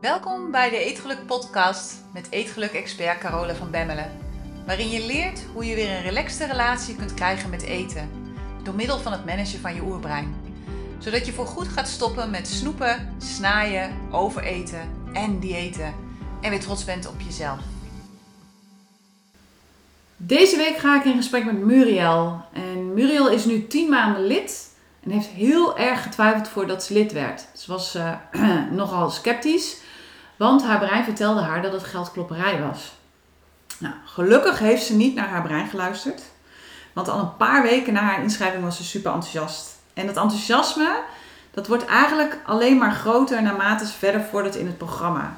Welkom bij de Eetgeluk podcast met Eetgeluk-expert Carole van Bemmelen. Waarin je leert hoe je weer een relaxte relatie kunt krijgen met eten. Door middel van het managen van je oerbrein. Zodat je voorgoed gaat stoppen met snoepen, snaaien, overeten en diëten. En weer trots bent op jezelf. Deze week ga ik in gesprek met Muriel. En Muriel is nu 10 maanden lid en heeft heel erg getwijfeld voordat ze lid werd. Ze was uh, nogal sceptisch, want haar brein vertelde haar dat het geldklopperij was. Nou, gelukkig heeft ze niet naar haar brein geluisterd, want al een paar weken na haar inschrijving was ze super enthousiast. En dat enthousiasme, dat wordt eigenlijk alleen maar groter naarmate ze verder vordert in het programma.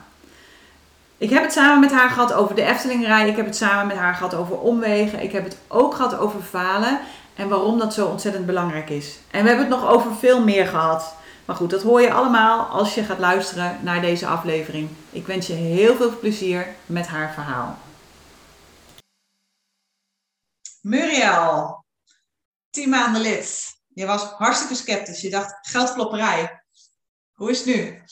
Ik heb het samen met haar gehad over de Eftelingrij. Ik heb het samen met haar gehad over omwegen. Ik heb het ook gehad over falen en waarom dat zo ontzettend belangrijk is. En we hebben het nog over veel meer gehad. Maar goed, dat hoor je allemaal als je gaat luisteren naar deze aflevering. Ik wens je heel veel plezier met haar verhaal. Muriel, 10 maanden lid. Je was hartstikke sceptisch. Je dacht geldklopperij. Hoe is het nu?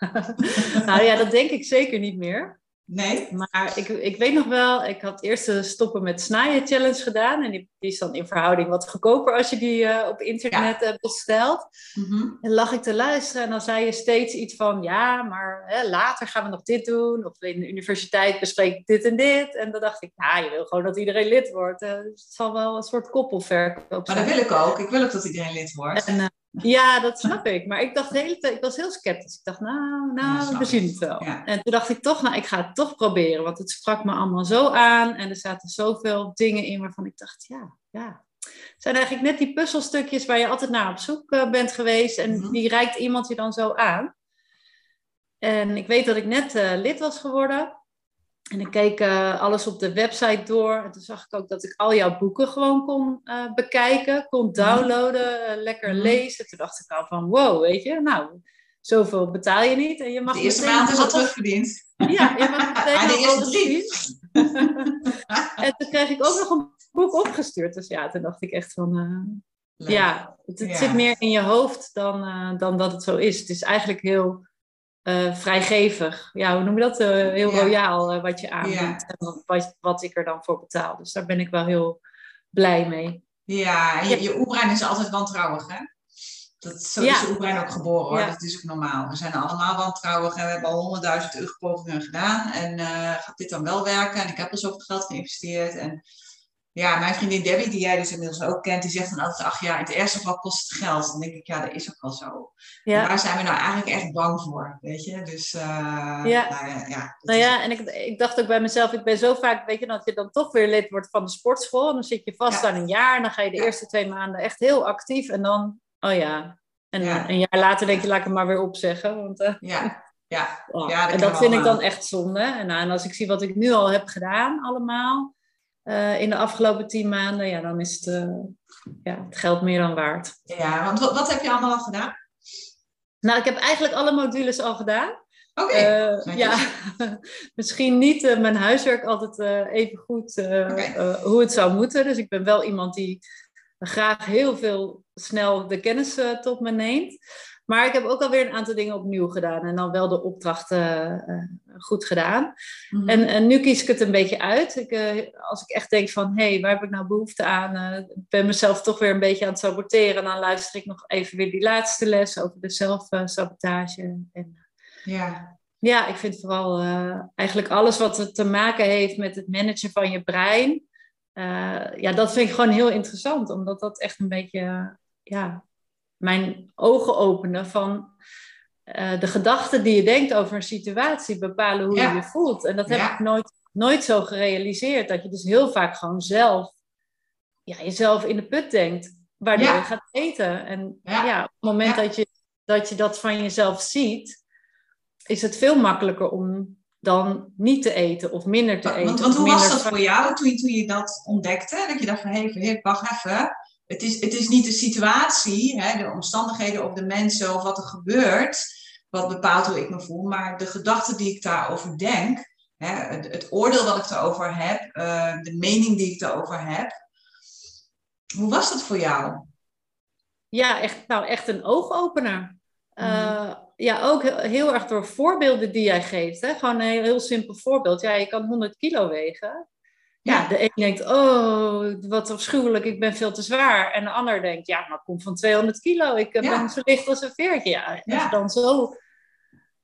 nou ja, dat denk ik zeker niet meer. Nee? Maar ik, ik weet nog wel, ik had eerst de stoppen met snijden challenge gedaan. En die, die is dan in verhouding wat goedkoper als je die uh, op internet ja. bestelt. Mm En lag ik te luisteren en dan zei je steeds iets van... Ja, maar hè, later gaan we nog dit doen. Of in de universiteit bespreek ik dit en dit. En dan dacht ik, ja, je wil gewoon dat iedereen lid wordt. Uh, dus het zal wel een soort koppelverkoop zijn. Maar dat wil ik ook. Ik wil ook dat iedereen lid wordt. En, uh, ja, dat snap ik. Maar ik dacht de hele tijd, ik was heel sceptisch. Ik dacht, nou, nou, ja, we zien het wel. Ja. En toen dacht ik toch, nou, ik ga het toch proberen. Want het sprak me allemaal zo aan. En er zaten zoveel dingen in waarvan ik dacht, ja, ja. Het zijn eigenlijk net die puzzelstukjes waar je altijd naar op zoek uh, bent geweest. En mm-hmm. die reikt iemand je dan zo aan. En ik weet dat ik net uh, lid was geworden. En ik keek uh, alles op de website door. En toen zag ik ook dat ik al jouw boeken gewoon kon uh, bekijken, kon downloaden, uh, lekker mm. lezen. Toen dacht ik al van, wow, weet je, nou, zoveel betaal je niet. En je mag de eerste maand is al terugverdiend. Ja, je mag meteen ah, de eerste drie. en toen kreeg ik ook nog een boek opgestuurd. Dus ja, toen dacht ik echt van, ja, het, het ja. zit meer in je hoofd dan, dan dat het zo is. Het is eigenlijk heel uh, vrijgevig. Ja, hoe noem je dat? Uh, heel ja. royaal uh, wat je aanbiedt ja. en wat, wat ik er dan voor betaal. Dus daar ben ik wel heel blij mee. Ja, en je, je oerbrein is altijd wantrouwig, hè? Dat, zo is je oerbrein ook geboren, hoor. Dat is ook normaal. We zijn allemaal wantrouwig en we hebben al honderdduizend euro pogingen gedaan. En gaat dit dan wel werken? En ik heb er zoveel geld geïnvesteerd. En ja, mijn vriendin Debbie, die jij dus inmiddels ook kent, die zegt dan altijd, ach ja, in het eerste geval kost het geld. Dan denk ik, ja, dat is ook wel zo. Ja. Waar zijn we nou eigenlijk echt bang voor, weet je? Dus, uh, ja. Nou ja, ja, nou ja en ik, ik dacht ook bij mezelf, ik ben zo vaak, weet je, dat je dan toch weer lid wordt van de sportschool. En dan zit je vast aan een jaar en dan ga je de eerste twee maanden echt heel actief. En dan, oh ja, en een jaar later denk je, laat ik hem maar weer opzeggen. Want, uh, ja. Ja, oh. ja, dat en dat vind ik dan echt zonde. En, en als ik zie wat ik nu al heb gedaan, allemaal, uh, in de afgelopen tien maanden, ja, dan is het, uh, ja, het geld meer dan waard. Ja, want wat, wat heb je allemaal al gedaan? Nou, ik heb eigenlijk alle modules al gedaan. Oké. Okay. Uh, ja, misschien niet mijn huiswerk altijd even goed okay. hoe het zou moeten. Dus ik ben wel iemand die graag heel veel snel de kennis tot me neemt. Maar ik heb ook alweer een aantal dingen opnieuw gedaan en dan wel de opdrachten uh, goed gedaan. Mm-hmm. en, en, nu kies ik het een beetje uit. Ik, uh, als ik echt denk van, hé, hey, waar heb ik nou behoefte aan? Uh, ik ben mezelf toch weer een beetje aan het saboteren. Dan luister ik nog even weer die laatste les over de zelfsabotage. En, ja. ja, ik vind vooral eigenlijk alles wat te maken heeft met het managen van je brein. ja, dat vind ik gewoon heel interessant, omdat dat echt een beetje ja, mijn ogen openen van uh, de gedachten die je denkt over een situatie bepalen hoe ja. je je voelt. En dat heb ja. ik nooit, nooit zo gerealiseerd. Dat je dus heel vaak gewoon zelf ja, jezelf in de put denkt. Waardoor ja. je gaat eten. En ja, op het moment dat, je, dat je dat van jezelf ziet, is het veel makkelijker om dan niet te eten of minder te eten. Want, want hoe was dat voor jou toen, toen je dat ontdekte? Dat je dacht van, hé, hey, wacht even het is, het is niet de situatie, hè, de omstandigheden of de mensen of wat er gebeurt, wat bepaalt hoe ik me voel, maar de gedachten die ik daarover denk, hè, het, het, oordeel wat ik erover heb, uh, de mening die ik erover heb. Hoe was dat voor jou? Ja, echt, nou, echt een oogopener. Uh, ja, ook heel erg door voorbeelden die jij geeft. Hè? Gewoon een heel, simpel voorbeeld. Ja, je kan 100 kilo wegen. Ja, de een denkt, oh, wat afschuwelijk, ik ben veel te zwaar. En de ander denkt, ja, maar ik kom van 200 kilo, ik eh, ben zo licht als een veertje. Ja, ja. dan zo...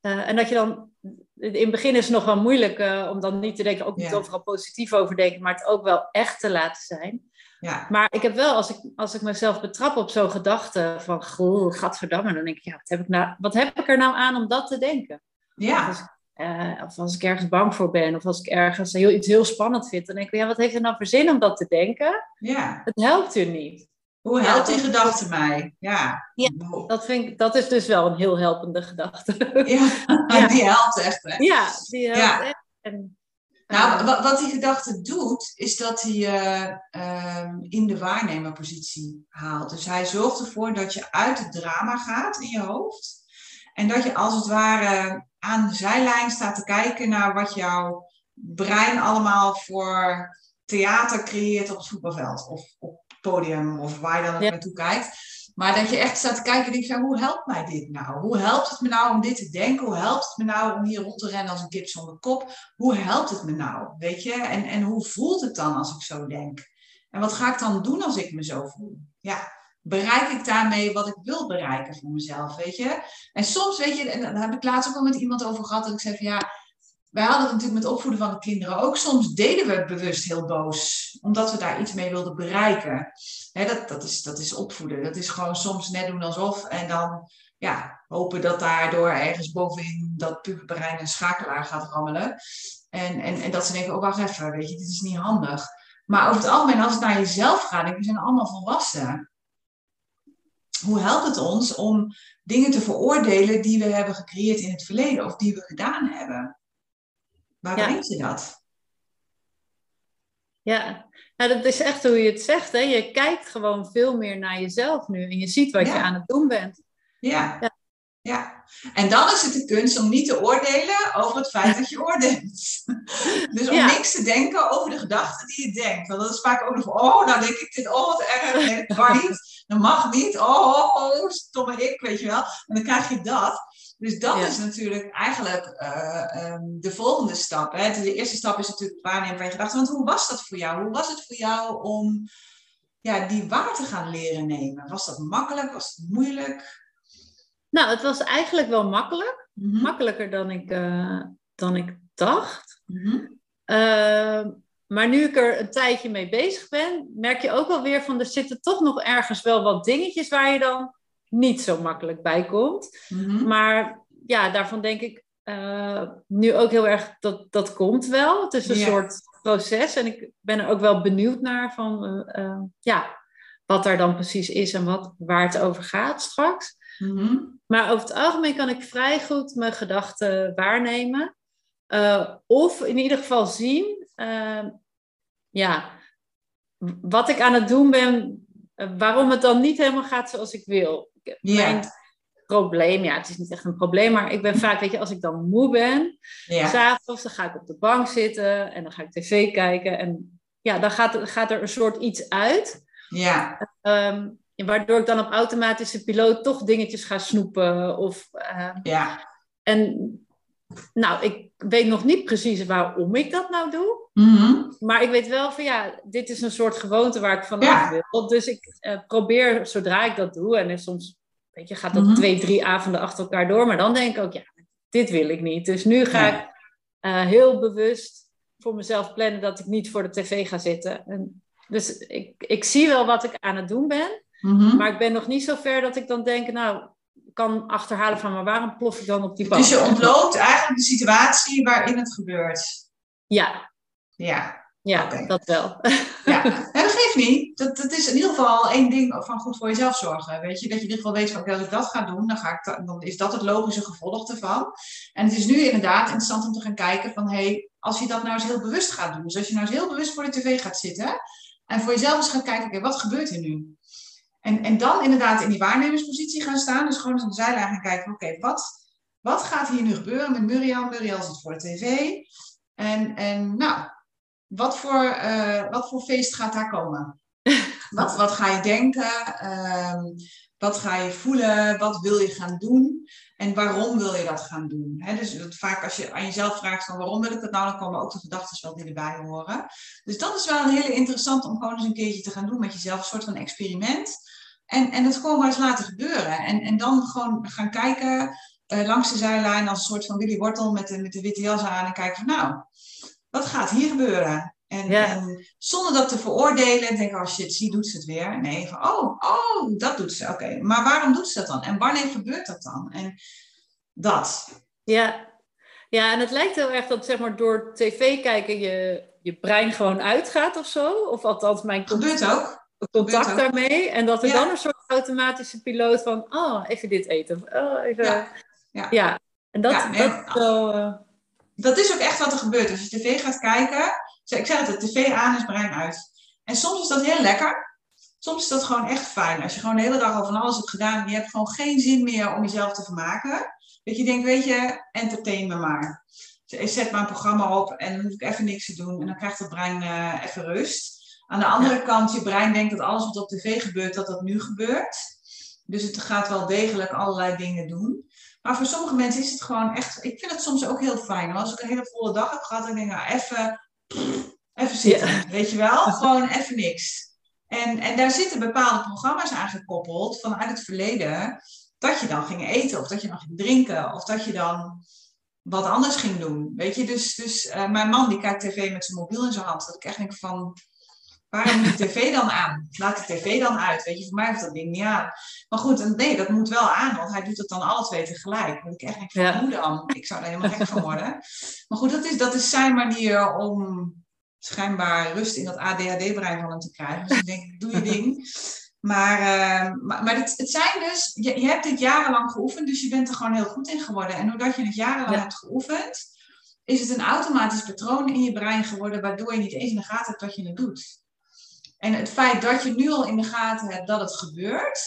Uh, en dat je dan... In het begin is het nog wel moeilijk uh, om dan niet te denken, ook niet overal positief over denken, maar het ook wel echt te laten zijn. Ja. Maar ik heb wel, als ik, als ik mezelf betrap op zo'n gedachte van, goh, gadverdamme, dan denk ik, ja, wat heb ik, nou, wat heb ik er nou aan om dat te denken? Ja. Als, ik, uh, of als ik ergens bang voor ben, of als ik ergens heel, iets heel spannend vind, dan denk ik, ja, wat heeft er nou voor zin om dat te denken? Ja. Het helpt u niet. Hoe helpt die gedachte mij? Ja. ja dat, vind ik, dat is dus wel een heel helpende gedachte. Ja, ja. die helpt echt. Hè? Ja, die helpt echt. En, nou, ehm, wat, die gedachte doet, is dat hij je uh, in de waarnemerpositie haalt. Dus hij zorgt ervoor dat je uit het drama gaat in je hoofd. En dat je als het ware aan de zijlijn staat te kijken naar wat jouw brein allemaal voor theater creëert op het voetbalveld. Of op het podium, of waar je dan ja. naartoe kijkt. Maar dat je echt staat te kijken en denkt, ja, hoe helpt mij dit nou? Hoe helpt het me nou om dit te denken? Hoe helpt het me nou om hier rond te rennen als een kip zonder kop? Hoe helpt het me nou? Weet je? En, en hoe voelt het dan als ik zo denk? En wat ga ik dan doen als ik me zo voel? Ja, bereik ik daarmee wat ik wil bereiken voor mezelf, weet je? En soms, weet je, en daar heb ik laatst ook al met iemand over gehad, dat ik zei van ja, wij hadden het natuurlijk met opvoeden van de kinderen ook. Soms deden we het bewust heel boos, omdat we daar iets mee wilden bereiken. dat, dat, is, dat is opvoeden. Dat is gewoon soms net doen alsof en dan ja, hopen dat daardoor ergens bovenin dat puberbrein een schakelaar gaat rammelen. En, en, en dat ze denken, oh wacht even, weet je, dit is niet handig. Maar over het algemeen, als het naar jezelf gaat, we zijn allemaal volwassen. Hoe helpt het ons om dingen te veroordelen die we hebben gecreëerd in het verleden of die we gedaan hebben? Waar ja. brengt je dat? Ja, nou, dat is echt hoe je het zegt. Hè? Je kijkt gewoon veel meer naar jezelf nu en je ziet wat je aan het doen bent. Ja. ja. ja. En dan is het de kunst om niet te oordelen over het feit dat je oordeelt. dus om niks te denken over de gedachten die je denkt. Want dat is vaak ook nog, oh, nou denk ik dit, oh wat erg, nee, dat kan niet, dat mag niet, oh, oh, stomme ik, weet je wel. En dan krijg je dat. Dus dat is natuurlijk eigenlijk uh, um, de volgende stap. Hè? De eerste stap is natuurlijk het waarnemen van je gedachten. Want hoe was dat voor jou? Hoe was het voor jou om ja, die waar te gaan leren nemen? Was dat makkelijk? Was het moeilijk? Nou, het was eigenlijk wel makkelijk. Mm -hmm. Makkelijker dan ik, uh, dan ik dacht. Mm -hmm. uh, maar nu ik er een tijdje mee bezig ben, merk je ook wel weer van er zitten toch nog ergens wel wat dingetjes waar je dan niet zo makkelijk bij komt. Mhm. Maar ja, daarvan denk ik uh, nu ook heel erg dat dat komt wel. Het is een soort proces en ik ben er ook wel benieuwd naar van uh, uh, ja, wat daar dan precies is en wat, waar het over gaat straks. Mhm. Maar over het algemeen kan ik vrij goed mijn gedachten waarnemen. of in ieder geval zien ja, wat ik aan het doen ben, waarom het dan niet helemaal gaat zoals ik wil mijn probleem, ja, het is niet echt een probleem, maar ik ben vaak, weet je, als ik dan moe ben, ja. s'avonds, dan ga ik op de bank zitten en dan ga ik tv kijken en ja, dan gaat, gaat er een soort iets uit. Ja. Um, waardoor ik dan op automatische piloot toch dingetjes ga snoepen of... Uh, ja. En nou, ik weet nog niet precies waarom ik dat nou doe. Mm Maar ik weet wel van ja, dit is een soort gewoonte waar ik vanaf ja. wil. Dus ik uh, probeer zodra ik dat doe, en soms weet je, gaat dat mm twee, drie avonden achter elkaar door. Maar dan denk ik ook, ja, dit wil ik niet. Dus nu ga ik uh, heel bewust voor mezelf plannen dat ik niet voor de tv ga zitten. En dus ik, ik zie wel wat ik aan het doen ben. Mm Maar ik ben nog niet zo ver dat ik dan denk, nou, kan achterhalen van, maar waarom plof ik dan op die bank? Dus je ontloopt eigenlijk de situatie waarin het gebeurt. Ja. Ja. Ja, dat wel. Ja, dat geeft niet. Dat, dat is in ieder geval één ding van goed voor jezelf zorgen. Weet je, dat je in ieder geval weet van okay, als ik dat ga doen, dan, ga ik dan is dat het logische gevolg ervan. En het is nu inderdaad interessant om te gaan kijken van hé, hey, als je dat nou eens heel bewust gaat doen. Dus als je nou eens heel bewust voor de tv gaat zitten en voor jezelf eens gaat kijken, oké, wat gebeurt er nu? En, en dan inderdaad in die waarnemerspositie gaan staan. Dus gewoon eens aan de zijlijn gaan kijken, oké, wat, wat gaat hier nu gebeuren met Muriel? Muriel zit voor de tv. En, en nou, wat voor, uh, wat voor feest gaat daar komen? wat, wat ga je denken? Um, Wat ga je voelen? Wat wil je gaan doen? En waarom wil je dat gaan doen? Dus vaak als je aan jezelf vraagt van waarom wil ik dat nou, dan komen ook de gedachten wel die erbij horen. Dus dat is wel een hele interessant om gewoon eens een keertje te gaan doen met jezelf. Een soort van experiment. En, en dat gewoon maar eens laten gebeuren. En, en dan gewoon gaan kijken uh, langs de zijlijn als een soort van Willy Wortel met de, met de witte jas aan. En kijken van nou, wat gaat hier gebeuren? En, en, zonder dat te veroordelen en denken, oh shit, zie doet ze het weer. Nee, van oh, oh, dat doet ze. Oké, maar waarom doet ze dat dan? En wanneer gebeurt dat dan? En dat. Ja. ja, en het lijkt heel erg dat zeg maar, door tv kijken je, je brein gewoon uitgaat of zo. Of althans, mijn gebeurt ook. contact daarmee. En dat er dan een soort automatische piloot van, oh, even dit eten. Oh, even... Ja. Ja. ja. En dat, dat, zo, uh... dat is ook echt wat er gebeurt. Als je tv gaat kijken, ik zeg het, de tv aan is brein uit. En soms is dat heel lekker. Soms is dat gewoon echt fijn. Als je gewoon de hele dag al van alles hebt gedaan en je hebt gewoon geen zin meer om jezelf te vermaken. Dat je denkt, weet je, entertain me maar. Ik zet maar een programma op en dan hoef ik even niks te doen. En dan krijgt het brein uh, even rust. Aan de andere kant, je brein denkt dat alles wat op tv gebeurt, dat dat nu gebeurt. Dus het gaat wel degelijk allerlei dingen doen. Maar voor sommige mensen is het gewoon echt. Ik vind het soms ook heel fijn. Als ik een hele volle dag heb gehad, dan denk ik, nou, even, even zitten. Weet je wel? Gewoon even niks. En, en daar zitten bepaalde programma's aan gekoppeld vanuit het verleden. Dat je dan ging eten, of dat je dan ging drinken, of dat je dan wat anders ging doen. Weet je, dus, dus uh, mijn man die kijkt tv met zijn mobiel in zijn hand. Dat ik echt denk van, Waarom moet de tv dan aan? Laat de tv dan uit. Weet je, voor mij hoeft dat ding niet aan. Maar goed, nee, dat moet wel aan, want hij doet het dan alle twee tegelijk. Dat ik echt denk, van, hoe dan? Ik zou er helemaal gek van worden. Maar goed, dat is, dat is zijn manier om schijnbaar rust in dat ADHD-brein van hem te krijgen. Dus ik denk, doe je ding. Maar, uh, maar, maar het, het, zijn dus, je, je, hebt dit jarenlang geoefend, dus je bent er gewoon heel goed in geworden. En doordat je het jarenlang hebt geoefend, is het een automatisch patroon in je brein geworden, waardoor je niet eens in de gaten hebt wat je het doet. En het feit dat je nu al in de gaten hebt dat het gebeurt,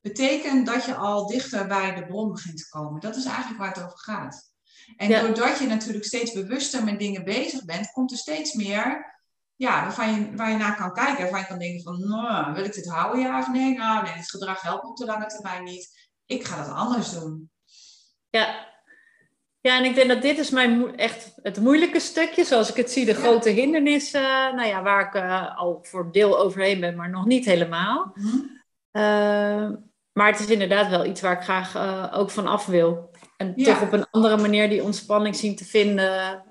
betekent dat je al dichter bij de bron begint te komen. Dat is eigenlijk waar het over gaat. En doordat je natuurlijk steeds bewuster met dingen bezig bent, komt er steeds meer ja, waarvan je, waar je naar kan kijken. Waarvan je kan denken van, nou, wil ik dit houden, ja of nee? Nou, nee, het gedrag helpt op de lange termijn niet. Ik ga dat anders doen. Ja, ja, en ik denk dat dit is mijn echt het moeilijke stukje, zoals ik het zie, de grote hindernissen, nou ja, waar ik uh, al voor deel overheen ben, maar nog niet helemaal. Mhm. Uh, maar het is inderdaad wel iets waar ik graag uh, ook van af wil. En toch op een andere manier die ontspanning zien te vinden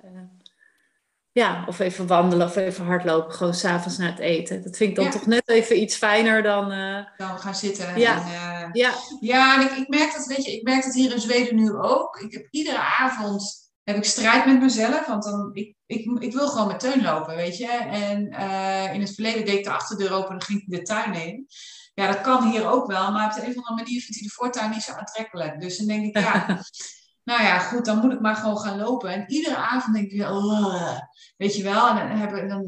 ja, of even wandelen of even hardlopen, gewoon s'avonds na het eten. Dat vind ik dan toch net even iets fijner dan... Uh... Dan gaan zitten. Ja, en, uh... ja. ja en ik, ik, merk dat, weet je, ik merk dat hier in Zweden nu ook. Ik heb iedere avond heb ik strijd met mezelf, want dan, ik, ik, ik wil gewoon met Teun lopen, weet je. En uh, in het verleden deed ik de achterdeur open en dan ging ik de tuin in. Ja, dat kan hier ook wel, maar op de een of andere manier vindt hij de voortuin niet zo aantrekkelijk. Dus dan denk ik, ja... nou ja, goed, dan moet ik maar gewoon gaan lopen. En iedere avond denk ik weer, oh, weet je wel, en dan hebben, dan,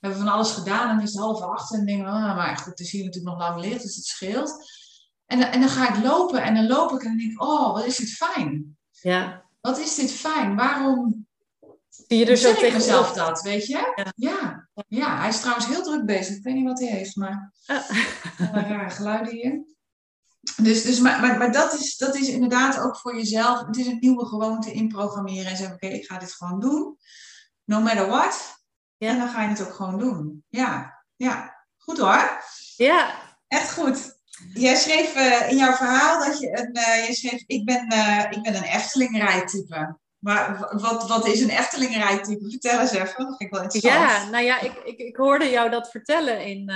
hebben we van alles gedaan en dan is het half acht en denk ik, oh, maar goed, het is hier natuurlijk nog lang licht, dus het scheelt. En, en dan ga ik lopen en dan loop ik en dan denk ik, oh, wat is dit fijn. Ja. Wat is dit fijn? Waarom Zie je er zo tegen mezelf dat, weet je? Ja. ja. hij is trouwens heel druk bezig. Ik weet niet wat hij heeft, maar ah. rare geluiden hier. Dus, dus, maar, maar, maar dat, is, dat is inderdaad ook voor jezelf. Het is een nieuwe gewoonte inprogrammeren en zeggen: Oké, ik ga dit gewoon doen. No matter what. Ja. En dan ga je het ook gewoon doen. Ja, ja. Goed hoor. Ja. Echt goed. Jij schreef uh, in jouw verhaal dat je een. Uh, je schreef: Ik ben, uh, ik ben een Efteling-rijtype. Maar wat, wat is een Efteling-rijtype? Vertel eens even. Dat vind ik wel interessant. Ja, nou ja, ik, ik, ik hoorde jou dat vertellen in.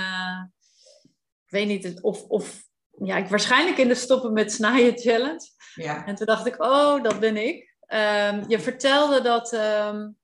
ik weet niet of. of ja, ik waarschijnlijk in de stoppen met snijden challenge. Ja. En toen dacht ik, oh, dat ben ik. Um, je vertelde dat, um,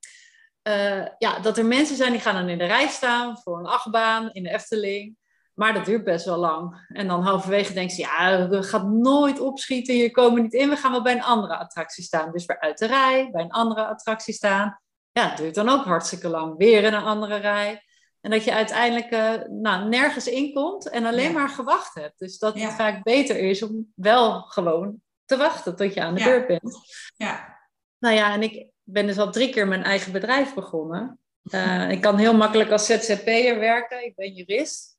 uh, ja, dat er mensen zijn die gaan dan in de rij staan voor een achtbaan in de Efteling. Maar dat duurt best wel lang. En dan halverwege denken ze, ja, we gaan nooit opschieten, hier komen niet in. We gaan wel bij een andere attractie staan. Dus weer uit de rij, bij een andere attractie staan. Ja, het duurt dan ook hartstikke lang. Weer in een andere rij. En dat je uiteindelijk uh, nou, nergens inkomt en alleen maar gewacht hebt. Dus dat het vaak beter is om wel gewoon te wachten tot je aan de beurt bent. Ja. Nou ja, en ik ben dus al drie keer mijn eigen bedrijf begonnen. Uh, ik kan heel makkelijk als ZZP'er werken. Ik ben jurist.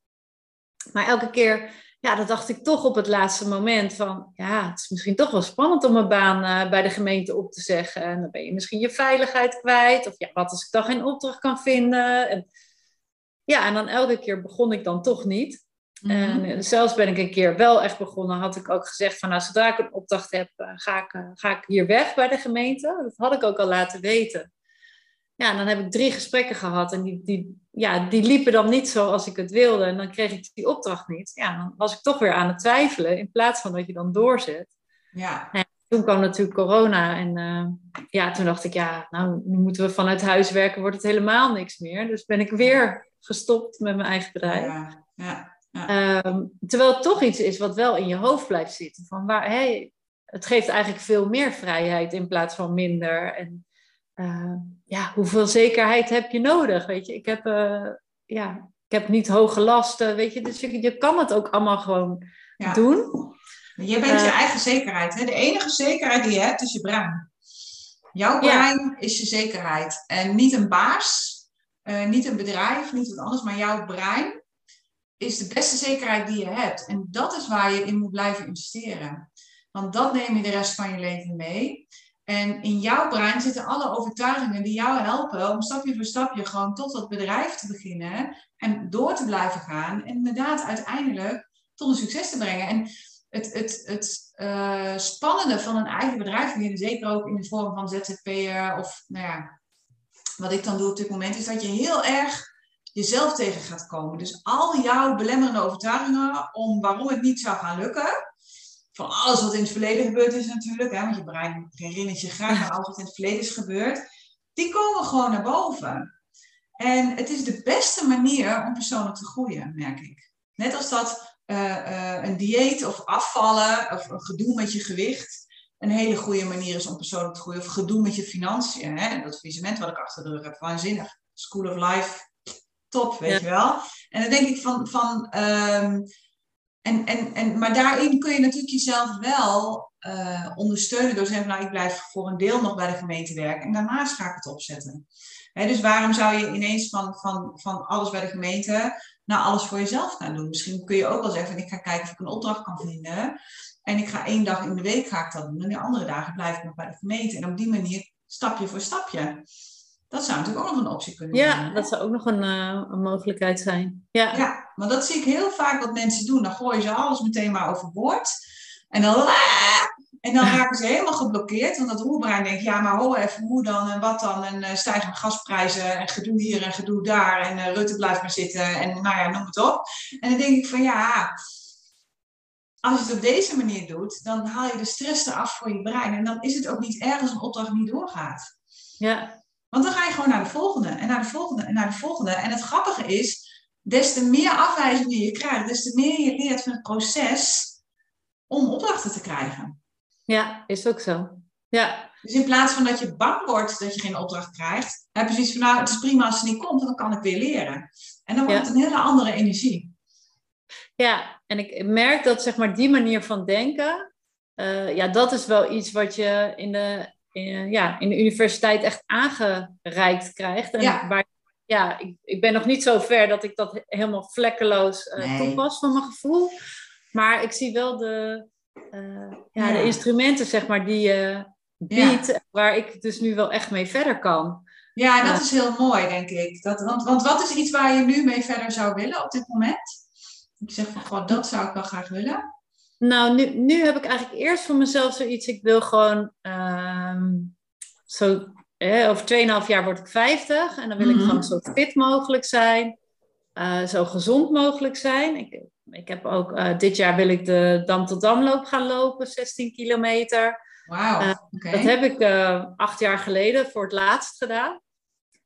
Maar elke keer ja, dat dacht ik toch op het laatste moment van, ja, het is misschien toch wel spannend om een baan uh, bij de gemeente op te zeggen. En dan ben je misschien je veiligheid kwijt. Of ja, wat als ik dan geen opdracht kan vinden? En, ja, en dan elke keer begon ik dan toch niet. Mhm. En zelfs ben ik een keer wel echt begonnen, had ik ook gezegd van, nou, zodra ik een opdracht heb, uh, ga, ik, uh, ga ik hier weg bij de gemeente. Dat had ik ook al laten weten. Ja, en dan heb ik drie gesprekken gehad en die, die, ja, die liepen dan niet zoals ik het wilde. En dan kreeg ik die opdracht niet. Ja, dan was ik toch weer aan het twijfelen in plaats van dat je dan doorzet. Ja. En toen kwam natuurlijk corona en uh, ja, toen dacht ik, ja, nou, nu moeten we vanuit huis werken, wordt het helemaal niks meer. Dus ben ik weer gestopt met mijn eigen bedrijf. Ja, ja, ja. Um, terwijl het toch iets is wat wel in je hoofd blijft zitten. Van waar, hey, het geeft eigenlijk veel meer vrijheid in plaats van minder. En uh, ja, hoeveel zekerheid heb je nodig? Weet je, ik heb, uh, ja, ik heb niet hoge lasten, weet je, dus je, je kan het ook allemaal gewoon ja. doen. Je bent je eh, eigen zekerheid. Hè? De enige zekerheid die je hebt is je brein. Jouw brein is je zekerheid. En niet een baas, uh, niet een bedrijf, niet wat anders, maar jouw brein is de beste zekerheid die je hebt. En dat is waar je in moet blijven investeren. Want dat neem je de rest van je leven mee. En in jouw brein zitten alle overtuigingen die jou helpen om stapje voor stapje gewoon tot dat bedrijf te beginnen en door te blijven gaan. En inderdaad uiteindelijk tot een succes te brengen. En het, het, het uh, spannende van een eigen bedrijf beginnen, zeker ook in de vorm van ZZP'er of nou ja, wat ik dan doe op dit moment, is dat je heel erg jezelf tegen gaat komen. Dus al jouw belemmerende overtuigingen om waarom het niet zou gaan lukken, van alles wat in het verleden gebeurd is natuurlijk, hè, want je brein herinnert je graag aan alles wat in het verleden is gebeurd, die komen gewoon naar boven. En het is de beste manier om persoonlijk te groeien, merk ik. Net als dat uh, uh, een dieet of afvallen of een gedoe met je gewicht een hele goede manier is om persoonlijk te groeien. Of gedoe met je financiën. Hè? Dat visement wat ik achter de rug heb, waanzinnig. School of Life, top, weet je wel. En dan denk ik van, van um, en, en, en, maar daarin kun je natuurlijk jezelf wel uh, ondersteunen door te zeggen, nou ik blijf voor een deel nog bij de gemeente werken en daarnaast ga ik het opzetten. dus waarom zou je ineens van, van, van alles bij de gemeente naar alles voor jezelf gaan doen? Misschien kun je ook wel zeggen, ik ga kijken of ik een opdracht kan vinden en ik ga één dag in de week ga ik dat doen en de andere dagen blijf ik nog bij de gemeente. En op die manier stapje voor stapje. Dat zou natuurlijk ook nog een optie kunnen zijn. Ja, dat zou ook nog een, uh, een mogelijkheid zijn. Ja. ja, maar dat zie ik heel vaak wat mensen doen. Dan gooien ze alles meteen maar overboord. En dan, en dan raken ze helemaal geblokkeerd. Want dat roerbrein denkt, ja, maar hoor even, hoe dan en wat dan? En uh, stijgende gasprijzen en gedoe hier en gedoe daar. En uh, Rutte blijft maar zitten en nou ja, noem het op. En dan denk ik van, ja, als je het op deze manier doet, dan haal je de stress eraf voor je brein. En dan is het ook niet erg als een opdracht niet doorgaat. Ja, want dan ga je gewoon naar de volgende en naar de volgende en naar de volgende. En het grappige is, des te meer afwijzingen je krijgt, des te meer je leert van het proces om opdrachten te krijgen. Ja, is ook zo. Ja. Dus in plaats van dat je bang wordt dat je geen opdracht krijgt, heb je zoiets van, nou, het is prima als het niet komt, dan kan ik weer leren. En dan wordt het een hele andere energie. Ja, en ik merk dat zeg maar die manier van denken, uh, ja, dat is wel iets wat je in de in, ja, in de universiteit echt aangereikt krijgt. En ja. Waar, ja, ik, ik ben nog niet zo ver dat ik dat helemaal vlekkeloos uh, toepas van mijn gevoel. Maar ik zie wel de, uh, ja, de instrumenten, zeg maar, die je biedt, waar ik dus nu wel echt mee verder kan. Ja, dat is heel mooi, denk ik. Dat, want, want wat is iets waar je nu mee verder zou willen op dit moment? Ik zeg van, god, dat zou ik wel graag willen. Nou, nu, nu heb ik eigenlijk eerst voor mezelf zoiets. Ik wil gewoon uh, zo. Eh, over 2,5 jaar word ik 50 en dan wil ik mhm. gewoon zo fit mogelijk zijn. Uh, zo gezond mogelijk zijn. Ik, ik heb ook uh, dit jaar wil ik de Dam tot Damloop gaan lopen, 16 kilometer. Wauw. Okay. Dat heb ik acht jaar geleden voor het laatst gedaan.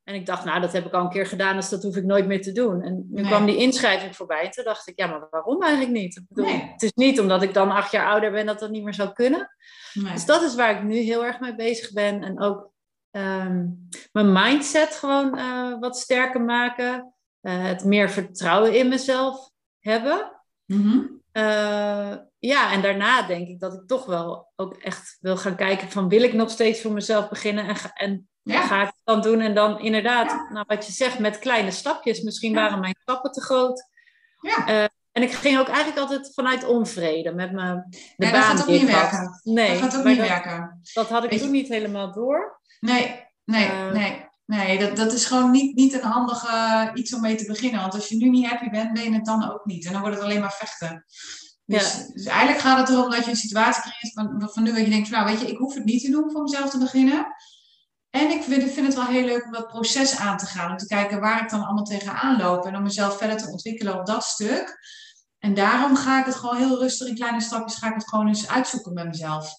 En ik dacht, nou, dat heb ik al een keer gedaan, dus dat hoef ik nooit meer te doen. En nu kwam die inschrijving voorbij. En toen dacht ik, ja, maar waarom eigenlijk niet? Ik bedoel, nee. Het is niet omdat ik dan acht jaar ouder ben dat dat niet meer zou kunnen. Nee. Dus dat is waar ik nu heel erg mee bezig ben. En ook um, mijn mindset gewoon uh, wat sterker maken. Uh, het meer vertrouwen in mezelf hebben. Mm -hmm. uh, ja, en daarna denk ik dat ik toch wel ook echt wil gaan kijken van wil ik nog steeds voor mezelf beginnen en, en ja. ga ik het dan doen? En dan inderdaad, nou, wat je zegt, met kleine stapjes. Misschien waren mijn stappen te groot. Ja. Uh, En ik ging ook eigenlijk altijd vanuit onvrede met mijn de ja, baan dat gaat ook niet werken. Nee, dat gaat ook niet dat, werken. dat had ik Weet je- toen niet helemaal door. Nee, nee, Eh. nee. Nee, dat, dat is gewoon niet, niet een handige iets om mee te beginnen. Want als je nu niet happy bent, ben je het dan ook niet. En dan wordt het alleen maar vechten. Dus, Ja. dus eigenlijk gaat het erom dat je een situatie creëert van, van nu dat je denkt, van, nou weet je, ik hoef het niet te doen voor mezelf te beginnen. En ik vind, vind het wel heel leuk om dat proces aan te gaan. Om te kijken waar ik dan allemaal tegenaan loop. En om mezelf verder te ontwikkelen op dat stuk. En daarom ga ik het gewoon heel rustig in kleine stapjes ga ik het gewoon eens uitzoeken met mezelf.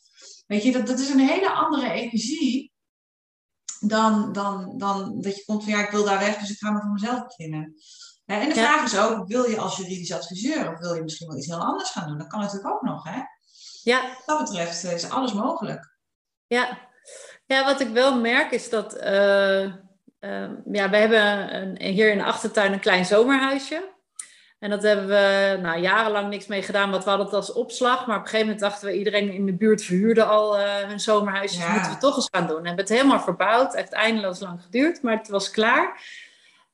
Weet je, dat, dat is een hele andere energie dan, dan, dan dat je komt van ja, ik wil daar weg, dus ik ga maar voor mezelf beginnen. En de Ja. vraag is ook, wil je als juridisch adviseur of wil je misschien wel iets heel anders gaan doen? Dat kan natuurlijk ook nog, hè? Ja, Wat dat betreft eh, is alles mogelijk. Ja. Ja, wat ik wel merk is dat. eh, eh, ja, we hebben een, hier in de achtertuin een klein zomerhuisje. En dat hebben we nou, jarenlang niks mee gedaan, want we hadden het als opslag. Maar op een gegeven moment dachten we, iedereen in de buurt verhuurde al eh, hun zomerhuisjes. Ja. Dat moeten we toch eens gaan doen. We hebben het helemaal verbouwd. Het heeft eindeloos lang geduurd, maar het was klaar.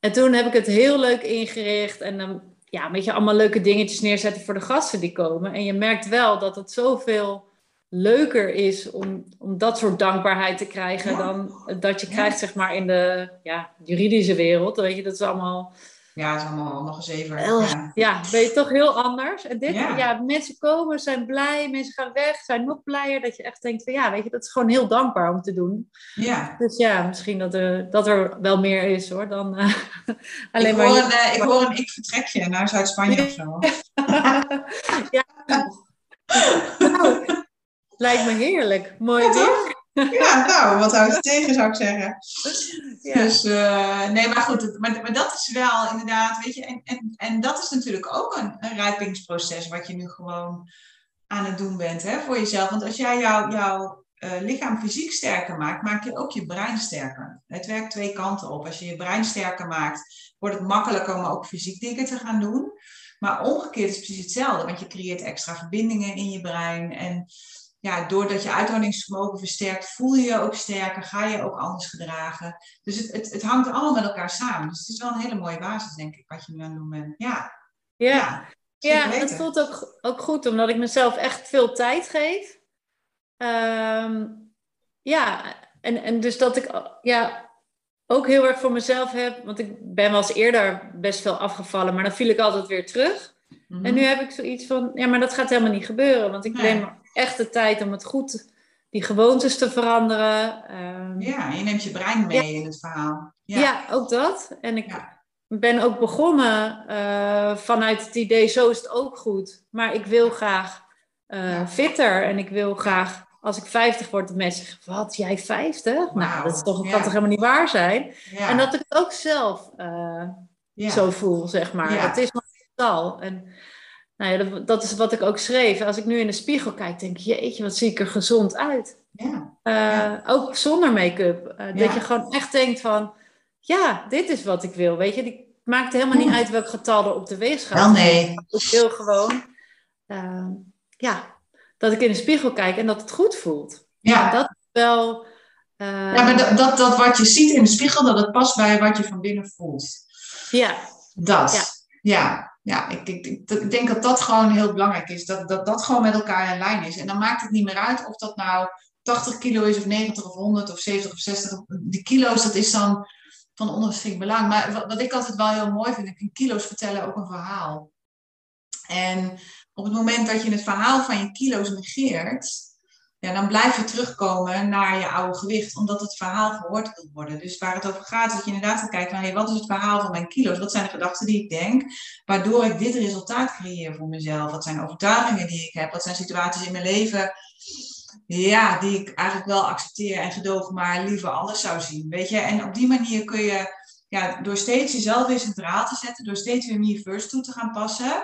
En toen heb ik het heel leuk ingericht. En dan ja, een beetje allemaal leuke dingetjes neerzetten voor de gasten die komen. En je merkt wel dat het zoveel leuker is om, om dat soort dankbaarheid te krijgen dan dat je krijgt zeg maar in de ja, juridische wereld. Weet je, dat is allemaal, Ja, het is allemaal nog eens even. ja. Ja. ben je toch heel anders. En dit, Ja. ja. mensen komen, zijn blij, mensen gaan weg, zijn nog blijer. Dat je echt denkt van ja, weet je, dat is gewoon heel dankbaar om te doen. ja. Dus ja, misschien dat er, dat er wel meer is hoor dan eh, alleen ik, maar... hoor een, eh, ik hoor een ik vertrekje naar Zuid-Spanje of zo. ja. Nou, lijkt me heerlijk. Mooi Ja, weer. Ja, nou, wat houdt het tegen, zou ik zeggen. Ja. Dus eh, nee, maar goed, maar, maar dat is wel inderdaad, weet je, en, en, en dat is natuurlijk ook een, een rijpingsproces wat je nu gewoon aan het doen bent hè, voor jezelf. Want als jij jouw jouw eh, lichaam fysiek sterker maakt, maak je ook je brein sterker. Het werkt twee kanten op. Als je je brein sterker maakt, wordt het makkelijker om ook fysiek dingen te gaan doen. Maar omgekeerd is het precies hetzelfde, want je creëert extra verbindingen in je brein. En ja, doordat je uithoudingsvermogen versterkt, voel je je ook sterker, ga je ook anders gedragen. Dus het, het, het hangt allemaal met elkaar samen. Dus het is wel een hele mooie basis, denk ik, wat je nu aan het doen bent. Ja, Ja, ja, dat voelt ook, ook goed, omdat ik mezelf echt veel tijd geef. Ehm, ja, en, en dus dat ik ja, ook heel erg voor mezelf heb, want ik ben wel eens eerder best veel afgevallen, maar dan viel ik altijd weer terug. Mhm. En nu heb ik zoiets van, ja, maar dat gaat helemaal niet gebeuren, want ik Nee. neem echt de tijd om het goed, die gewoontes te veranderen. Ehm, Ja, je neemt je brein mee in het verhaal. Ja, Ja, ook dat. En ik Ja. ben ook begonnen eh, vanuit het idee, zo is het ook goed. Maar ik wil graag eh, fitter en ik wil graag, als ik 50 word, dat mensen zeggen, wat, jij 50? Nou, dat, is toch, ja. kan toch helemaal niet waar zijn? ja, En dat ik het ook zelf eh, ja. zo voel, zeg maar. Het is maar een getal. En nou ja, dat, dat is wat ik ook schreef. Als ik nu in de spiegel kijk, denk ik, jeetje, wat zie ik er gezond uit. ja. Eh, Ja. Ook zonder make-up. Eh. Dat je gewoon echt denkt van, ja, dit is wat ik wil. Weet je, die maakt helemaal niet uit welk getal er op de weegschaal Wel nee. Ik wil gewoon, eh, ja, dat ik in de spiegel kijk en dat het goed voelt. Ja. Dat is wel... eh, Ja, maar dat, dat, dat wat je ziet in de spiegel, dat het past bij wat je van binnen voelt. ja, Dat. Ja. Ja, ik, ik, ik, denk dat dat gewoon heel belangrijk is. Dat, dat dat gewoon met elkaar in lijn is. En dan maakt het niet meer uit of dat nou 80 kilo is of 90 of 100 of 70 of 60. Die kilo's, dat is dan van ondergeschikt belang. Maar wat, ik altijd wel heel mooi vind, vind kilo's vertellen ook een verhaal. En op het moment dat je het verhaal van je kilo's negeert, ja, dan blijf je terugkomen naar je oude gewicht, omdat het verhaal gehoord wil worden. Dus waar het over gaat, is dat je inderdaad gaat kijken naar, hey, wat is het verhaal van mijn kilo's? Wat zijn de gedachten die ik denk, waardoor ik dit resultaat creëer voor mezelf? Wat zijn overtuigingen die ik heb? Wat zijn situaties in mijn leven, ja, die ik eigenlijk wel accepteer en gedoog, maar liever anders zou zien, weet je? En op die manier kun je, ja, door steeds jezelf weer centraal te zetten, door steeds weer me first toe te gaan passen,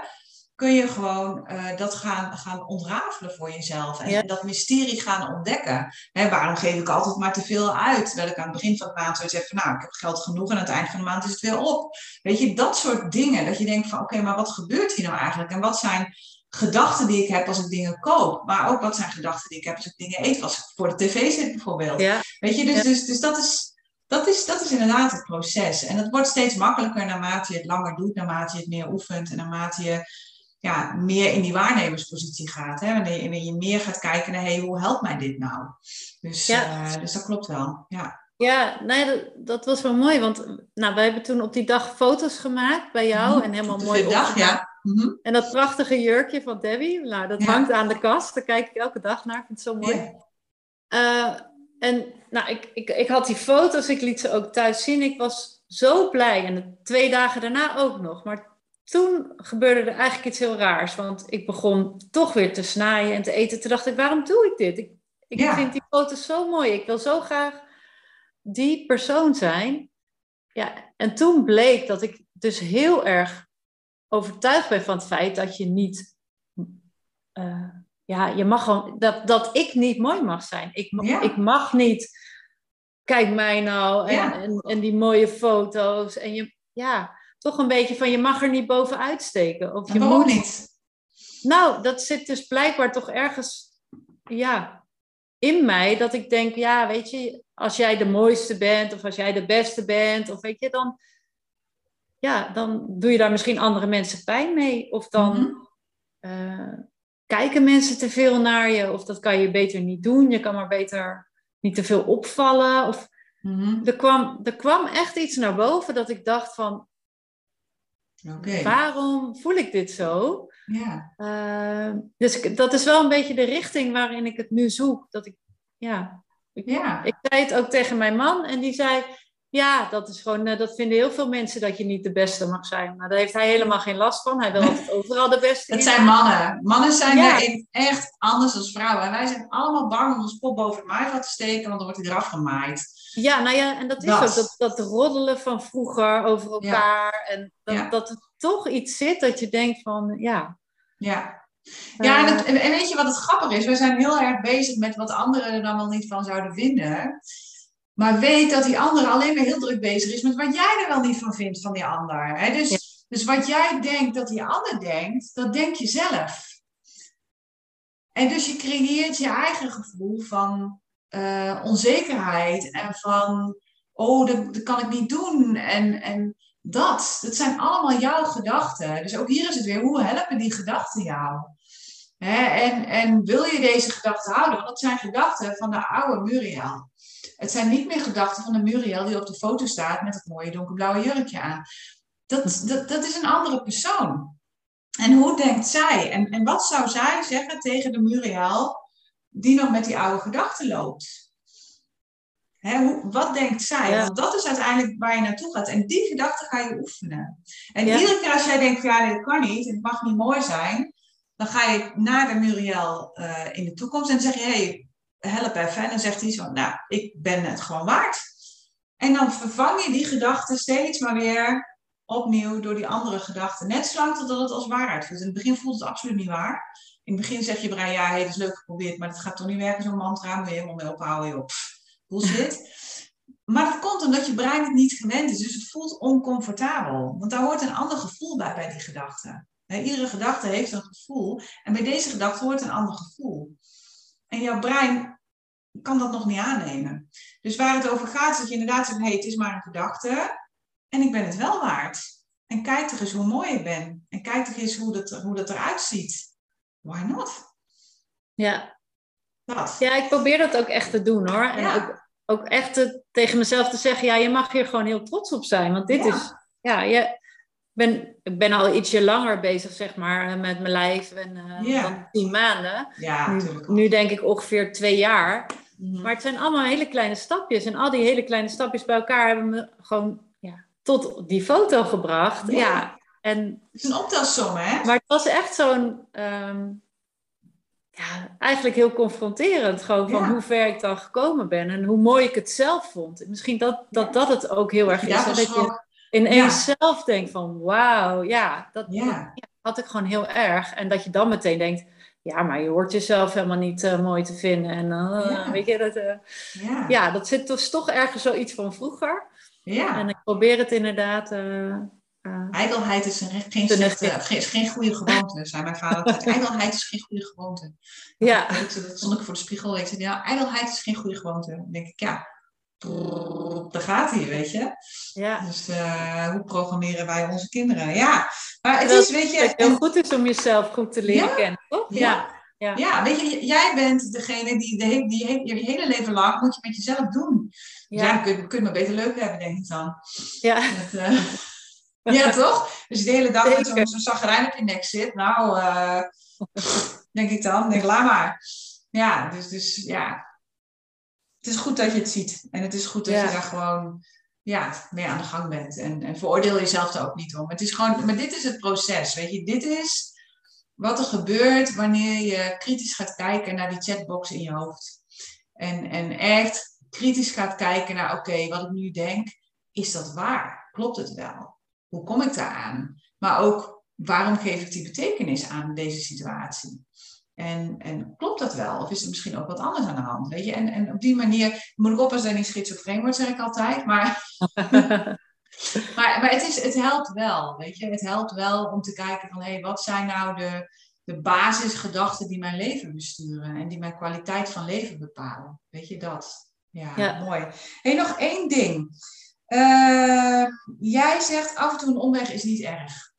kun je gewoon eh, dat gaan, gaan ontrafelen voor jezelf. En Ja. dat mysterie gaan ontdekken. Hè, waarom geef ik altijd maar te veel uit? Terwijl ik aan het begin van de maand zoiets heb van, nou, ik heb geld genoeg en aan het eind van de maand is het weer op. Weet je, dat soort dingen. Dat je denkt van, oké, maar wat gebeurt hier nou eigenlijk? En wat zijn gedachten die ik heb als ik dingen koop? Maar ook wat zijn gedachten die ik heb als ik dingen eet? Als ik voor de tv zit bijvoorbeeld. ja, Weet je, dus, Ja. dus, dus dat, is, dat, is, dat is inderdaad het proces. En het wordt steeds makkelijker naarmate je het langer doet, naarmate je het meer oefent en naarmate je ja, meer in die waarnemerspositie gaat. Hè? Wanneer, wanneer je meer gaat kijken naar, hey, hoe helpt mij dit nou? Dus, ja. dus dat klopt wel, ja. Ja, nee, dat, dat, was wel mooi. Want nou, wij hebben toen op die dag foto's gemaakt bij jou. Mhm. En helemaal mooi dag, ja. Mhm. En dat prachtige jurkje van Debbie, nou, dat hangt aan de kast. Daar kijk ik elke dag naar. Ik vind het zo mooi. Uh, en nou, ik, ik, ik had die foto's, ik liet ze ook thuis zien. Ik was zo blij. En de twee dagen daarna ook nog. Maar toen gebeurde er eigenlijk iets heel raars. Want ik begon toch weer te snijden en te eten. Toen dacht ik, waarom doe ik dit? Ik, ik vind die foto's zo mooi. Ik wil zo graag die persoon zijn. Ja, en toen bleek dat ik dus heel erg overtuigd ben van het feit dat je niet. Uh, ja, je mag gewoon. Dat, dat ik niet mooi mag zijn. Ik, ik mag niet. Kijk mij nou. En, en, en, die mooie foto's. En je, ja, toch een beetje van je mag er niet bovenuit steken. Of je moet niet. Nou, dat zit dus blijkbaar toch ergens. Ja, in mij dat ik denk, ja, weet je, als jij de mooiste bent of als jij de beste bent, of weet je, dan, ja, dan doe je daar misschien andere mensen pijn mee. Of dan mhm. eh, kijken mensen te veel naar je, of dat kan je beter niet doen. Je kan maar beter niet te veel opvallen. Of, mhm. er, kwam, er kwam echt iets naar boven dat ik dacht van, waarom voel ik dit zo? Ja. Uh, dus dat is wel een beetje de richting waarin ik het nu zoek. Dat ik, ja, ik, ja. ik zei het ook tegen mijn man en die zei, ja, dat is gewoon, eh, dat vinden heel veel mensen dat je niet de beste mag zijn. Maar daar heeft hij helemaal geen last van. Hij wil altijd overal de beste. Dat zijn mannen. Mannen zijn ja. echt anders dan vrouwen. En wij zijn allemaal bang om ons kop boven het maaiveld te steken, want dan wordt hij eraf gemaaid. Ja, nou ja, en dat is ook dat, dat roddelen van vroeger over elkaar. En dat, dat er toch iets zit dat je denkt van, ja. Ja, ja, en, het, en, weet je wat het grappig is? We zijn heel erg bezig met wat anderen er dan wel niet van zouden vinden. Maar weet dat die ander alleen maar heel druk bezig is met wat jij er wel niet van vindt van die ander. Hè? Dus, dus wat jij denkt dat die ander denkt, dat denk je zelf. En dus je creëert je eigen gevoel van uh, onzekerheid en van, oh, dat, kan ik niet doen. En, en dat, dat zijn allemaal jouw gedachten. Dus ook hier is het weer, hoe helpen die gedachten jou? en, en wil je deze gedachten houden? Want dat zijn gedachten van de oude Muriel. Het zijn niet meer gedachten van de Muriel die op de foto staat met het mooie donkerblauwe jurkje aan. Dat, dat, dat is een andere persoon. En hoe denkt zij? En, en wat zou zij zeggen tegen de Muriel die nog met die oude gedachten loopt? hoe, wat denkt zij? Want dat is uiteindelijk waar je naartoe gaat. En die gedachte ga je oefenen. En iedere keer als jij denkt, ja, dit kan niet, het mag niet mooi zijn, dan ga je naar de Muriel uh, in de toekomst en zeg je, hey, help even. En dan zegt hij zo, nou, ik ben het gewoon waard. En dan vervang je die gedachte steeds maar weer opnieuw door die andere gedachten. Net zolang totdat het als waarheid voelt. In het begin voelt het absoluut niet waar. In het begin zeg je Brian, ja, hey, dat is leuk geprobeerd, maar dat gaat toch niet werken, zo'n mantra. Moet je helemaal mee ophouden, joh. Bullshit. maar dat komt omdat je brein het niet gewend is. Dus het voelt oncomfortabel. Want daar hoort een ander gevoel bij, bij die gedachte. iedere gedachte heeft een gevoel. En bij deze gedachte hoort een ander gevoel. En jouw brein kan dat nog niet aannemen. Dus waar het over gaat, is dat je inderdaad zegt, hey, het is maar een gedachte. En ik ben het wel waard. En kijk toch eens hoe mooi ik ben. En kijk toch eens hoe dat, hoe dat eruit ziet. Why not? Ja. Dat. Ja, ik probeer dat ook echt te doen hoor. En ook, ook echt te, tegen mezelf te zeggen, ja, je mag hier gewoon heel trots op zijn. Want dit is, ja, je, ben, ik ben al ietsje langer bezig, zeg maar, eh, met mijn lijf en uh, dan tien maanden. Ja, nu, nu, denk ik ongeveer twee jaar. Mhm. Maar het zijn allemaal hele kleine stapjes. En al die hele kleine stapjes bij elkaar hebben me gewoon ja, tot die foto gebracht. Ja. En, het is een optelsom, hè? Maar het was echt zo'n... Ehm, ja, eigenlijk heel confronterend. Gewoon van hoe ver ik dan gekomen ben en hoe mooi ik het zelf vond. Misschien dat dat, dat het ook heel erg is. Dat je ineens zelf denkt van wauw, ja, dat, had ik gewoon heel erg. En dat je dan meteen denkt, ja, maar je hoort jezelf helemaal niet uh, mooi te vinden. En uh, weet je, dat, uh, ja. ja. dat zit dus toch ergens zoiets van vroeger. Ja. En ik probeer het inderdaad... Ijdelheid is een, geen, slechte, is geen goede gewoonte, zei mijn vader altijd. Ijdelheid is geen goede gewoonte. Ja. Dat stond ik voor de spiegel. Ik zei, ja, ijdelheid is geen goede gewoonte. Dan denk ik, ja, daar gaat hij, weet je. Ja. Dus uh, hoe programmeren wij onze kinderen? Ja, maar het is, weet je... Het heel goed is om jezelf goed te leren kennen, toch? Ja. ja. Ja. weet je, jij bent degene die, de, die, je hele leven lang moet je met jezelf doen. Ja, ja kun, je, kun je maar beter leuk hebben, denk ik dan. Ja. uh, ja, toch? Dus de hele dag met zo'n zo zagrijn op je nek zit. Nou, uh, denk ik dan. Denk, laat maar. Ja, dus, dus ja, het is goed dat je het ziet. En het is goed dat je daar gewoon ja, mee aan de gang bent. En, en veroordeel jezelf er ook niet om. Het is gewoon, maar dit is het proces. Weet je, dit is wat er gebeurt wanneer je kritisch gaat kijken naar die chatbox in je hoofd. En, en echt kritisch gaat kijken naar, oké, wat ik nu denk, is dat waar? Klopt het wel? Hoe kom ik daar aan? Maar ook, waarom geef ik die betekenis aan deze situatie? En, en klopt dat wel? Of is er misschien ook wat anders aan de hand? Weet je? En, en op die manier moet ik oppassen dat ik niet schizofreen zeg ik altijd. Maar, maar, maar het, is, het helpt wel. Weet je? Het helpt wel om te kijken van hé, hey, wat zijn nou de, de basisgedachten die mijn leven besturen en die mijn kwaliteit van leven bepalen. Weet je dat? Ja, mooi. Hey, nog één ding. Uh, jij zegt af en toe een omweg is niet erg.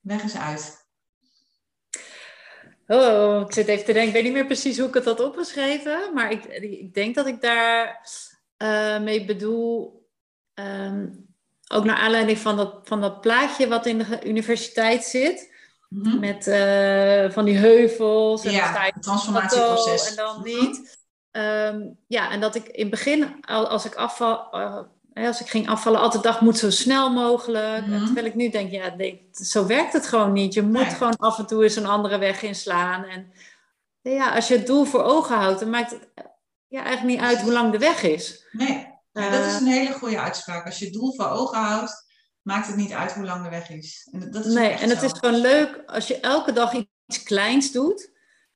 Leg eens uit. Oh, ik zit even te denken. Ik weet niet meer precies hoe ik het had opgeschreven. Maar ik, ik denk dat ik daar uh, mee bedoel. Um, ook naar aanleiding van dat, van dat plaatje wat in de universiteit zit. Mm-hmm. Met uh, van die heuvels. En ja, het transformatieproces. En dan niet. Um, ja, en dat ik in het begin, als ik afval, uh, als ik ging afvallen, altijd dacht, moet zo snel mogelijk. Mm Terwijl ik nu denk, ja, zo werkt het gewoon niet. Je moet gewoon af en toe eens een andere weg inslaan. En ja, als je het doel voor ogen houdt, dan maakt het ja, eigenlijk niet uit hoe lang de weg is. Nee, dat is eh, een hele goede uitspraak. Als je het doel voor ogen houdt, maakt het niet uit hoe lang de weg is. En dat is nee, en het is gewoon leuk als je elke dag iets kleins doet.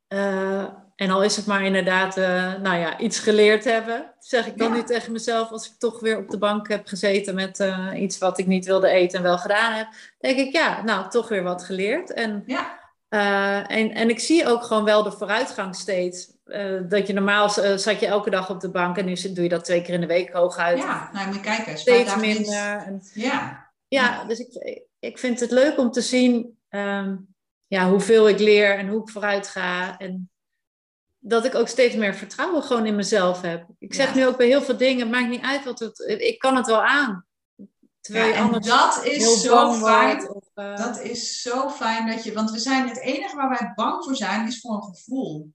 Uh, en al is het maar inderdaad, uh, nou ja, iets geleerd hebben, zeg ik dan nu tegen mezelf als ik toch weer op de bank heb gezeten met uh, iets wat ik niet wilde eten en wel gedaan heb, denk ik, ja, nou, toch weer wat geleerd. En, ja. En, en ik zie ook gewoon wel de vooruitgang steeds. Dat je normaal zat je elke dag op de bank en nu doe je dat twee keer in de week hooguit. Ja, nou, moet je kijken. Steeds minder. En, ja. ja, dus ik, ik vind het leuk om te zien um, ja, hoeveel ik leer en hoe ik vooruit ga. En dat ik ook steeds meer vertrouwen gewoon in mezelf heb. Ik zeg nu ook bij heel veel dingen, het maakt niet uit wat het... Ik kan het wel aan. Terwijl ja, en dat is zo fijn. Of, uh... Dat is zo fijn dat je... Want we zijn het enige waar wij bang voor zijn, is voor een gevoel.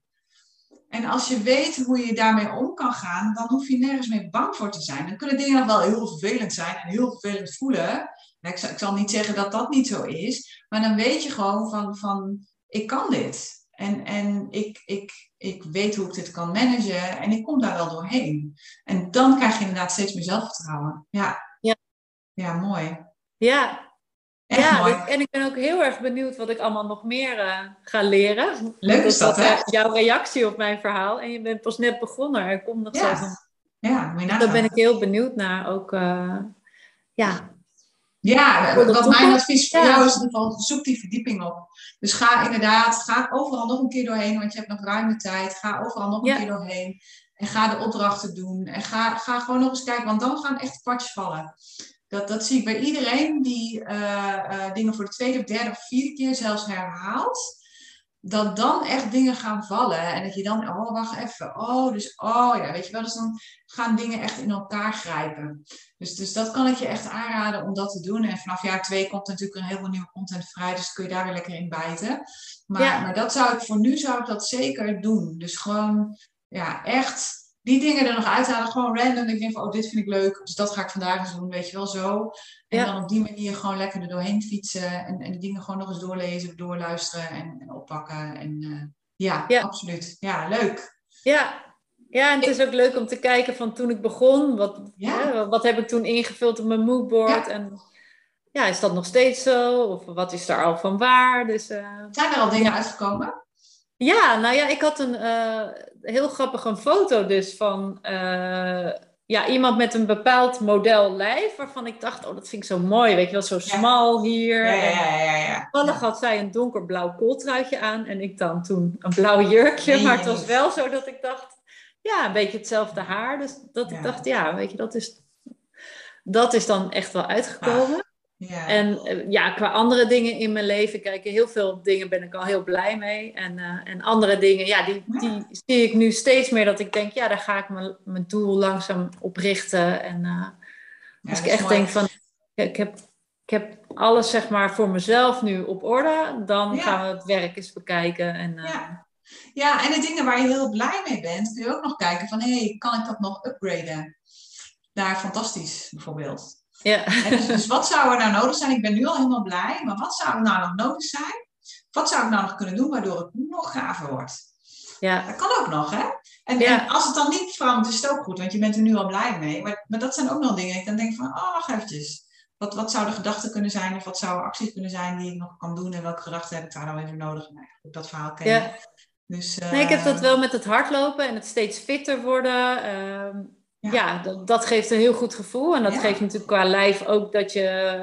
En als je weet hoe je daarmee om kan gaan, dan hoef je nergens meer bang voor te zijn. Dan kunnen dingen nog wel heel vervelend zijn en heel vervelend voelen. Ik zal, ik zal niet zeggen dat dat niet zo is. Maar dan weet je gewoon van, van ik kan dit. En, en ik, ik, ik weet hoe ik dit kan managen en ik kom daar wel doorheen. En dan krijg je inderdaad steeds meer zelfvertrouwen. Ja, ja. ja mooi. Ja, Echt ja, mooi. en ik ben ook heel erg benieuwd wat ik allemaal nog meer uh, ga leren. Leuk is dat, hè? Jouw reactie op mijn verhaal. En je bent pas net begonnen. Er komt nog ja. zo Ja, moet je Daar ben ik heel benieuwd naar. Ook, uh, ja, ja, wat mijn advies voor jou is zoek die verdieping op. Dus ga inderdaad, ga overal nog een keer doorheen, want je hebt nog ruime tijd. Ga overal nog een keer doorheen. En ga de opdrachten doen. En ga, ga gewoon nog eens kijken, want dan gaan echt kwartjes vallen. Dat, dat zie ik bij iedereen die uh, uh, dingen voor de tweede, derde of vierde keer zelfs herhaalt dat dan echt dingen gaan vallen. En dat je dan, oh, wacht even. Oh, dus, oh ja, weet je wel. Dus dan gaan dingen echt in elkaar grijpen. Dus, dus dat kan ik je echt aanraden om dat te doen. En vanaf jaar twee komt natuurlijk een heel veel nieuwe content vrij. Dus kun je daar weer lekker in bijten. Maar, maar dat zou ik voor nu zou ik dat zeker doen. Dus gewoon, ja, echt die dingen er nog uithalen. Gewoon random. Ik denk van, oh, dit vind ik leuk. Dus dat ga ik vandaag eens doen. Weet je wel, zo. En dan op die manier gewoon lekker er doorheen fietsen. En, en die dingen gewoon nog eens doorlezen, doorluisteren en, en oppakken. En uh, ja, ja, absoluut. Ja, leuk. Ja. Ja, en het is ook leuk om te kijken van toen ik begon. Wat, hè, wat heb ik toen ingevuld op mijn moodboard? En ja, is dat nog steeds zo? Of wat is daar al van waar? Dus, uh, Zijn er al dingen uitgekomen? Ja, nou ja, ik had een uh, heel grappig een foto dus van uh, ja, iemand met een bepaald model lijf, waarvan ik dacht, oh, dat vind ik zo mooi, weet je wel, zo smal hier. Ja, ja, ja. ja, Toevallig had zij een donkerblauw kooltruitje aan en ik dan toen een blauw jurkje, maar het was wel zo dat ik dacht, ja, een beetje hetzelfde haar. Dus dat ik dacht, ja, weet je, dat is, dat is dan echt wel uitgekomen. Ja. En eh, ja, qua andere dingen in mijn leven, kijk, heel veel dingen ben ik al heel blij mee. En, uh, en andere dingen, ja, die, die zie ik nu steeds meer dat ik denk, ja, daar ga ik mijn, mijn doel langzaam op richten. En uh, als ik echt denk van, ik heb, ik heb alles zeg maar voor mezelf nu op orde, dan gaan we het werk eens bekijken. En, ja. ja, en de dingen waar je heel blij mee bent, kun je ook nog kijken van, hé, hey, kan ik dat nog upgraden? Naar fantastisch bijvoorbeeld. Ja. Dus, dus, wat zou er nou nodig zijn? Ik ben nu al helemaal blij, maar wat zou er nou nog nodig zijn? Wat zou ik nou nog kunnen doen waardoor het nog gaver wordt? Ja. Dat kan ook nog, hè? En, en als het dan niet verandert, is het ook goed, want je bent er nu al blij mee. Maar, maar dat zijn ook nog dingen. Ik dan denk van, oh, wacht eventjes. Wat, wat zouden gedachten kunnen zijn of wat zouden acties kunnen zijn die ik nog kan doen en welke gedachten heb ik daar nou even nodig? Nou, dat verhaal ken ja. Dus, nee, ik heb dat eh, wel met het hardlopen en het steeds fitter worden. Uh, ja, dat, dat, geeft een heel goed gevoel. En dat geeft natuurlijk qua lijf ook dat je...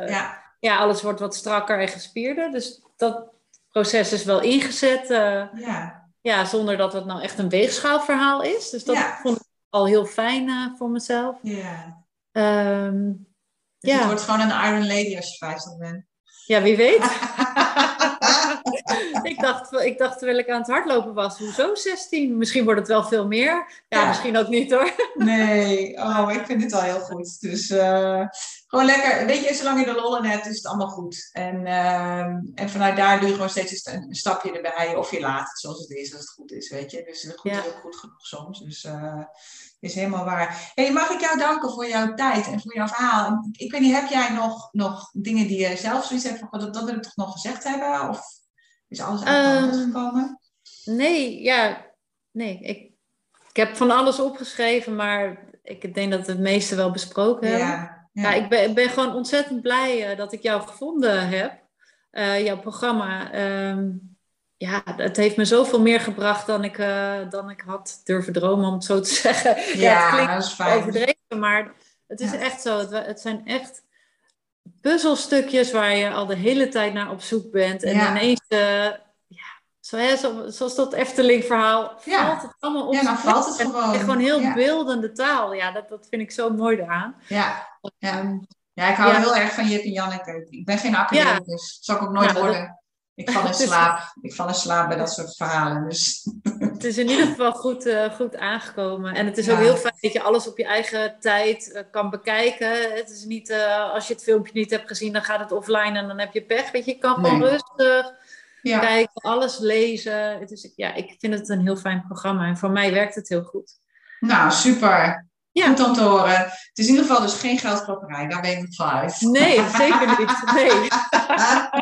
Ja. ja, alles wordt wat strakker en gespierder. Dus dat proces is wel ingezet. Uh, ja. ja, zonder dat het nou echt een weegschaalverhaal is. Dus dat vond ik al heel fijn uh, voor mezelf. Ja. Um, dus ja. het wordt gewoon een Iron Lady als je 50 bent. Ja, wie weet. ik, dacht, ik dacht terwijl ik aan het hardlopen was, hoezo 16? Misschien wordt het wel veel meer. Ja, misschien ook niet hoor. nee, oh, ik vind het al heel goed. Dus uh, gewoon lekker, weet je, zolang je de lol in hebt, is het allemaal goed. En, uh, en vanuit daar doe je gewoon steeds een, een, stapje erbij. Of je laat het zoals het is, als het goed is, weet je. Dus het goed is ook goed genoeg soms. Dus uh, is helemaal waar. Hey, mag ik jou danken voor jouw tijd en voor jouw verhaal? Ik weet niet, heb jij nog, nog dingen die je zelf zoiets hebt van, dat, dat wil ik toch nog gezegd hebben? Of is alles uit um, gekomen? Nee, ja, nee. Ik, ik heb van alles opgeschreven, maar ik denk dat we het meeste wel besproken hebben. Ja, ja. ik, ben, ben gewoon ontzettend blij uh, dat ik jou gevonden heb. Uh, jouw programma. Um, ja, het heeft me zoveel meer gebracht dan ik, uh, dan ik had durven dromen, om het zo te zeggen. Ja, ja het klinkt dat is fijn. overdreven, maar het is echt zo. Het, het, zijn echt puzzelstukjes waar je al de hele tijd naar op zoek bent. En ineens, uh, ja, zo, hè, zo, zoals dat Efteling-verhaal, valt het allemaal op. Ja, dan valt het gewoon. gewoon heel beeldende taal. Ja, dat, dat vind ik zo mooi eraan. Ja, ja. ja ik hou heel erg van Jip en Janneke. Ik ben geen academicus, dus dat zal ik ook nooit worden. Ik val in slaap. Ik val in slaap bij dat soort verhalen. Dus. Het is in ieder geval goed, uh, goed aangekomen. En het is ook heel fijn dat je alles op je eigen tijd uh, kan bekijken. Het is niet, uh, als je het filmpje niet hebt gezien, dan gaat het offline en dan heb je pech. Weet je, je kan gewoon nee. rustig ja. kijken, alles lezen. Het is, ja, ik vind het een heel fijn programma. En voor mij werkt het heel goed. Nou, super. Ja. Goed om te horen. Het is in ieder geval dus geen geldklopperij, daar ben ik het van uit. Nee, zeker niet. Nee.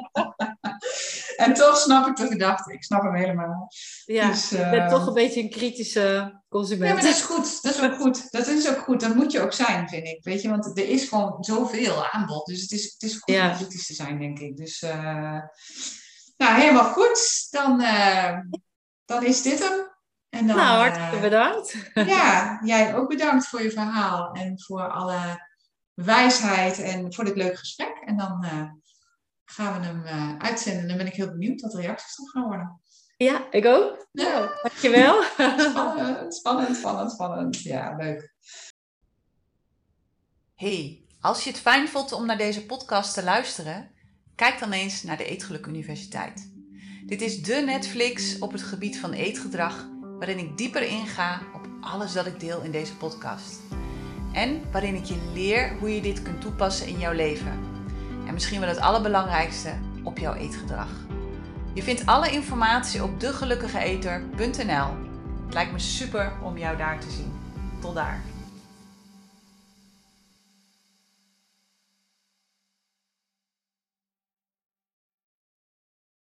en toch snap ik de gedachte. Ik snap hem helemaal. Ja, dus, uh... ik ben toch een beetje een kritische consument. Ja, maar dat is goed. Dat is ook goed. Dat is ook goed. Dat moet je ook zijn, vind ik. Weet je, want er is gewoon zoveel aanbod. Dus het is, het is goed om kritisch te zijn, denk ik. Dus, uh... nou, helemaal goed. Dan, uh... dan is dit hem. En dan, nou, hartelijk bedankt. Ja, jij ook bedankt voor je verhaal en voor alle wijsheid en voor dit leuke gesprek. En dan gaan we hem uh, uitzenden. Dan ben ik heel benieuwd wat de reacties dan gaan worden. Ja, ik ook. Ja. Nou, dankjewel. spannend, spannend, spannend, spannend. Ja, leuk. Hey, als je het fijn vond om naar deze podcast te luisteren, kijk dan eens naar de Eetgeluk Universiteit. Dit is de Netflix op het gebied van eetgedrag, waarin ik dieper inga op alles dat ik deel in deze podcast. En waarin ik je leer hoe je dit kunt toepassen in jouw leven. En misschien wel het allerbelangrijkste, op jouw eetgedrag. Je vindt alle informatie op degelukkigeeter.nl. Het lijkt me super om jou daar te zien. Tot daar.